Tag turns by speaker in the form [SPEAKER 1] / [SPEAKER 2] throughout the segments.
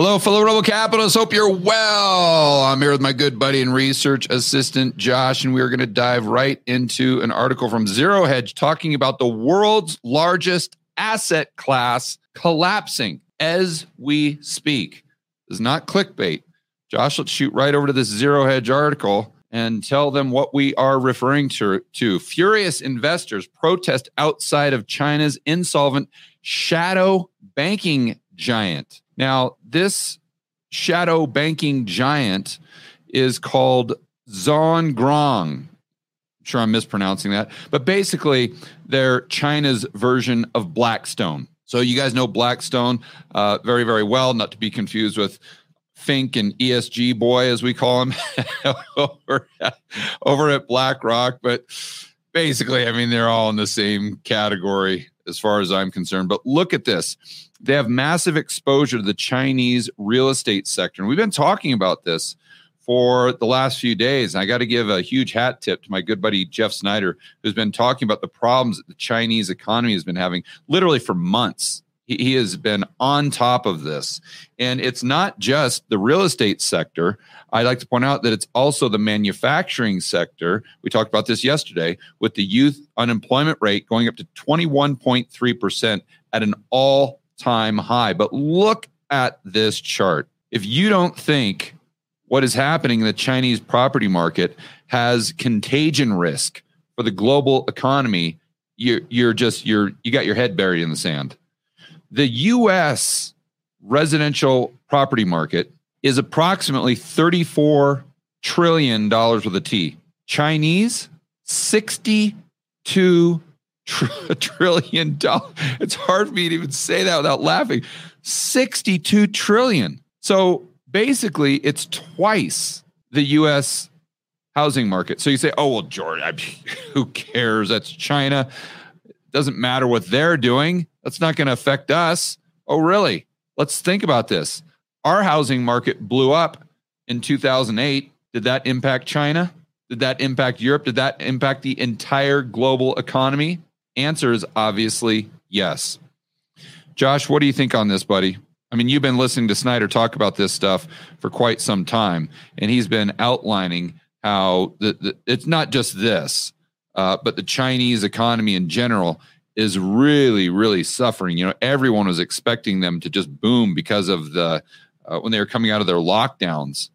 [SPEAKER 1] Hello, fellow Rebel Capitalists. Hope you're well. I'm here with my good buddy and research assistant, Josh, and we're going to dive right into an article from Zero Hedge talking about the world's largest asset class collapsing as we speak. This is not clickbait. Josh, let's shoot right over to this Zero Hedge article and tell them what we are referring to. to. Furious investors protest outside of China's insolvent shadow banking giant. Now, this shadow banking giant is called Zhongrong. I'm sure I'm mispronouncing that, but basically, they're China's version of Blackstone. So you guys know Blackstone uh, very, very well, not to be confused with Fink and ESG boy, as we call him, over, over at BlackRock. But basically, I mean, they're all in the same category as far as I'm concerned. But look at this they have massive exposure to the Chinese real estate sector. And we've been talking about this for the last few days. And I got to give a huge hat tip to my good buddy Jeff Snyder, who's been talking about the problems that the Chinese economy has been having literally for months. He, he has been on top of this. And it's not just the real estate sector. I'd like to point out that it's also the manufacturing sector. We talked about this yesterday with the youth unemployment rate going up to 21.3% at an all time high. But look at this chart. If you don't think what is happening in the Chinese property market has contagion risk for the global economy, you're, you're just you're you got your head buried in the sand. The U.S. residential property market is approximately 34 trillion dollars with a T. Chinese 62 tr- trillion dollars. It's hard for me to even say that without laughing. 62 trillion. So basically, it's twice the US housing market. So you say, oh, well, I, who cares? That's China. It doesn't matter what they're doing. That's not going to affect us. Oh, really? Let's think about this. Our housing market blew up in 2008. Did that impact China? Did that impact Europe? Did that impact the entire global economy? Answer is obviously yes. Josh, what do you think on this, buddy? I mean, you've been listening to Snyder talk about this stuff for quite some time, and he's been outlining how the, the, it's not just this, uh, but the Chinese economy in general is really, really suffering. You know, everyone was expecting them to just boom because of the uh, when they were coming out of their lockdowns.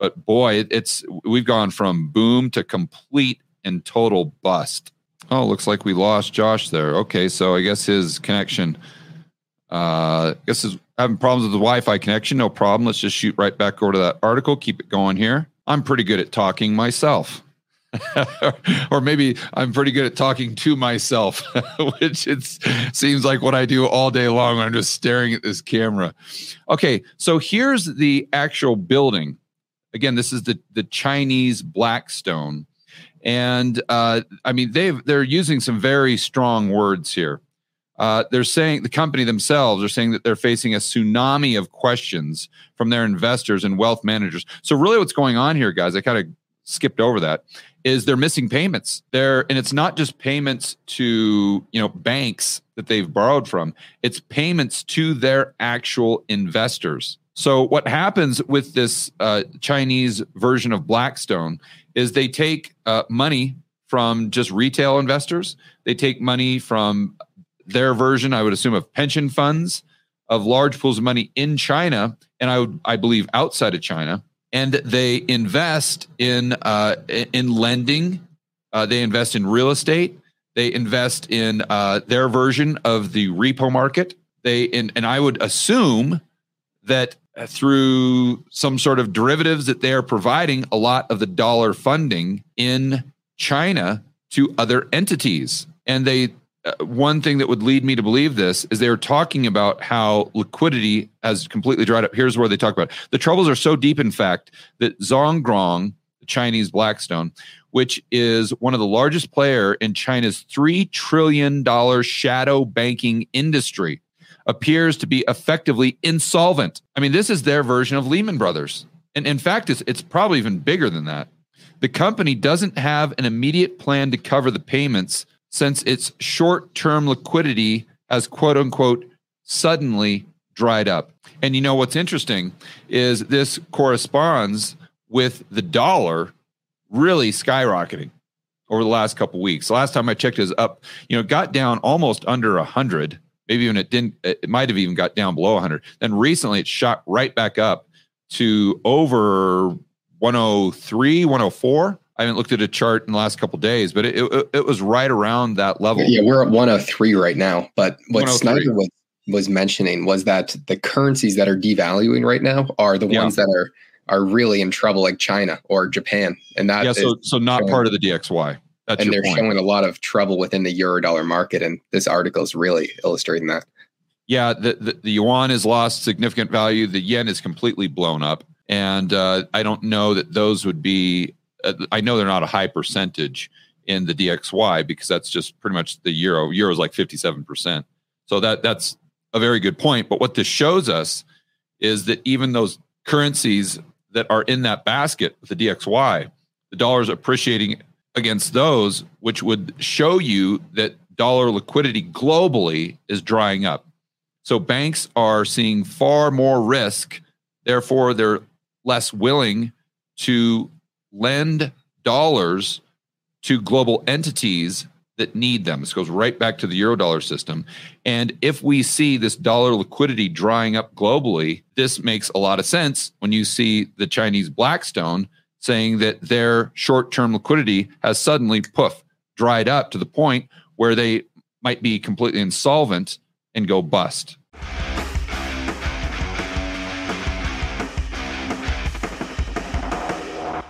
[SPEAKER 1] But boy, it, it's we've gone from boom to complete and total bust. Oh, looks like we lost Josh there. Okay, so I guess his connection. Uh, I guess is having problems with the Wi-Fi connection. No problem. Let's just shoot right back over to that article. Keep it going here. I'm pretty good at talking myself. or maybe I'm pretty good at talking to myself, which it seems like what I do all day long I'm just staring at this camera. Okay, so here's the actual building. Again, this is the the Chinese Blackstone and uh, I mean they they're using some very strong words here. Uh, they're saying the company themselves are saying that they're facing a tsunami of questions from their investors and wealth managers. So really, what's going on here, guys? I kind of skipped over that. Is they're missing payments. They're and it's not just payments to you know banks that they've borrowed from. It's payments to their actual investors. So what happens with this uh, Chinese version of Blackstone is they take uh, money from just retail investors. They take money from their version, I would assume, of pension funds, of large pools of money in China, and I would, I believe, outside of China, and they invest in uh, in lending. Uh, they invest in real estate. They invest in uh, their version of the repo market. They in, and I would assume that through some sort of derivatives that they are providing a lot of the dollar funding in China to other entities. And they, uh, one thing that would lead me to believe this is they were talking about how liquidity has completely dried up. Here's where they talk about it. the troubles are so deep, in fact, that Zhongrong, the Chinese Blackstone, which is one of the largest player in China's three trillion dollar shadow banking industry, appears to be effectively insolvent. I mean, this is their version of Lehman Brothers. And in fact, it's, it's probably even bigger than that. The company doesn't have an immediate plan to cover the payments since its short term liquidity has quote unquote suddenly dried up. And you know what's interesting is this corresponds with the dollar really skyrocketing over the last couple weeks. The last time I checked is up, you know, got down almost under 100. Maybe even it didn't it might have even got down below 100. Then recently it shot right back up to over 103, 104. I haven't looked at a chart in the last couple days, but it, it, it was right around that level.
[SPEAKER 2] Yeah, we're at 103 right now. But what Snyder was was mentioning was that the currencies that are devaluing right now are the yeah. ones that are are really in trouble, like China or Japan, and that
[SPEAKER 1] yeah, so so not showing, part of the DXY.
[SPEAKER 2] That's and they're point. showing a lot of trouble within the euro dollar market, and this article is really illustrating that.
[SPEAKER 1] Yeah, the, the, the yuan has lost significant value. The yen is completely blown up, and uh, I don't know that those would be. Uh, I know they're not a high percentage in the DXY because that's just pretty much the euro. Euro is like fifty seven percent. So that that's a very good point. But what this shows us is that even those currencies that are in that basket the DXY, the dollar is appreciating against those, which would show you that dollar liquidity globally is drying up. So banks are seeing far more risk. Therefore, they're less willing to lend dollars to global entities that need them. This goes right back to the eurodollar system. And if we see this dollar liquidity drying up globally, this makes a lot of sense when you see the Chinese Blackstone saying that their short term liquidity has suddenly, poof, dried up to the point where they might be completely insolvent and go bust.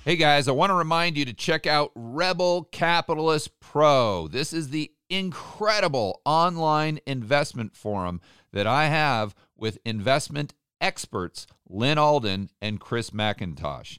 [SPEAKER 1] Hey guys, I want to remind you to check out Rebel Capitalist Pro. This is the incredible online investment forum that I have with investment experts Lyn Alden and Chris MacIntosh.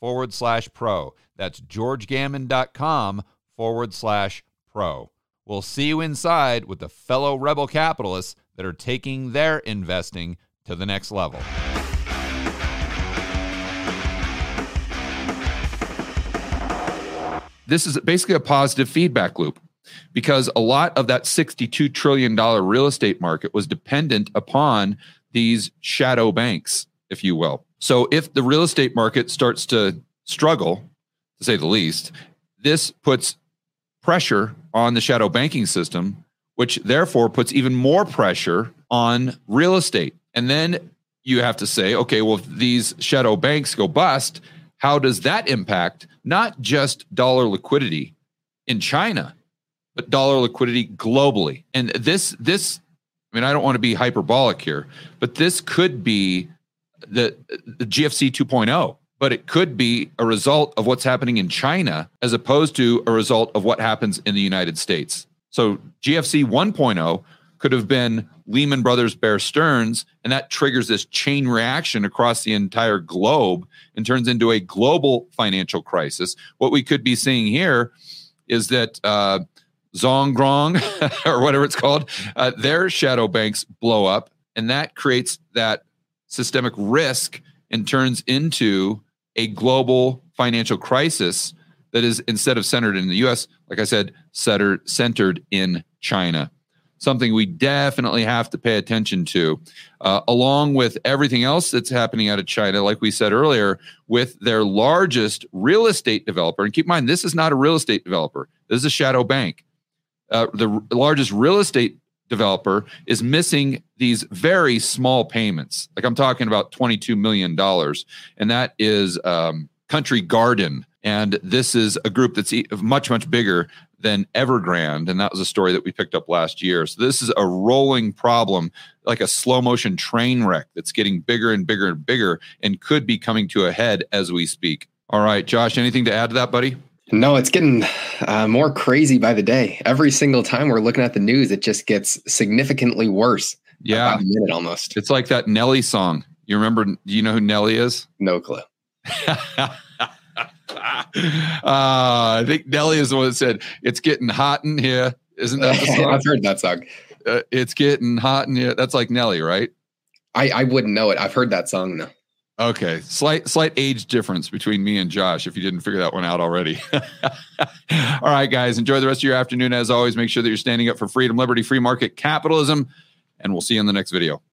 [SPEAKER 1] forward slash pro. That's georgegammon.com forward slash pro. We'll see you inside with the fellow rebel capitalists that are taking their investing to the next level. this is basically a positive feedback loop because a lot of that $62 trillion real estate market was dependent upon these shadow banks, if you will. So if the real estate market starts to struggle, to say the least, this puts pressure on the shadow banking system, which therefore puts even more pressure on real estate. And then you have to say, okay, well, if these shadow banks go bust, how does that impact not just dollar liquidity in China, but dollar liquidity globally? And this, this, I mean, I don't want to be hyperbolic here, but this could be the, the GFC 2.0, but it could be a result of what's happening in China as opposed to a result of what happens in the United States. So GFC 1.0 could have been Lehman Brothers Bear Stearns, and that triggers this chain reaction across the entire globe and turns into a global financial crisis. What we could be seeing here is that uh, Zhongrong, or whatever it's called, uh, their shadow banks blow up, and that creates that systemic risk and turns into a global financial crisis that is instead of centered in the US, like I said, centered, centered in China something we definitely have to pay attention to, uh, along with everything else that's happening out of China, like we said earlier, with their largest real estate developer. And keep in mind, this is not a real estate developer, this is a shadow bank. Uh, the r- largest real estate developer is missing these very small payments. Like I'm talking about $22 million. And that is um, Country Garden. And this is a group that's much, much bigger than Evergrande. And that was a story that we picked up last year. So this is a rolling problem, like a slow motion train wreck that's getting bigger and bigger and bigger and could be coming to a head as we speak. All right, Josh, anything to add to that, buddy?
[SPEAKER 2] No, it's getting uh, more crazy by the day. Every single time we're looking at the news, it just gets significantly worse.
[SPEAKER 1] Yeah,
[SPEAKER 2] a minute almost.
[SPEAKER 1] It's like that Nelly song. You remember? Do you know who Nelly is?
[SPEAKER 2] No clue.
[SPEAKER 1] uh, I think Nelly is the one that said, "It's getting hot in here." Isn't that the song?
[SPEAKER 2] I've heard that song.
[SPEAKER 1] Uh, it's getting hot in here. That's like Nelly, right?
[SPEAKER 2] I, I wouldn't know it. I've heard that song though.
[SPEAKER 1] Okay, slight slight age difference between me and Josh. If you didn't figure that one out already. All right, guys, enjoy the rest of your afternoon. As always, make sure that you're standing up for freedom, liberty, free market capitalism, and we'll see you in the next video.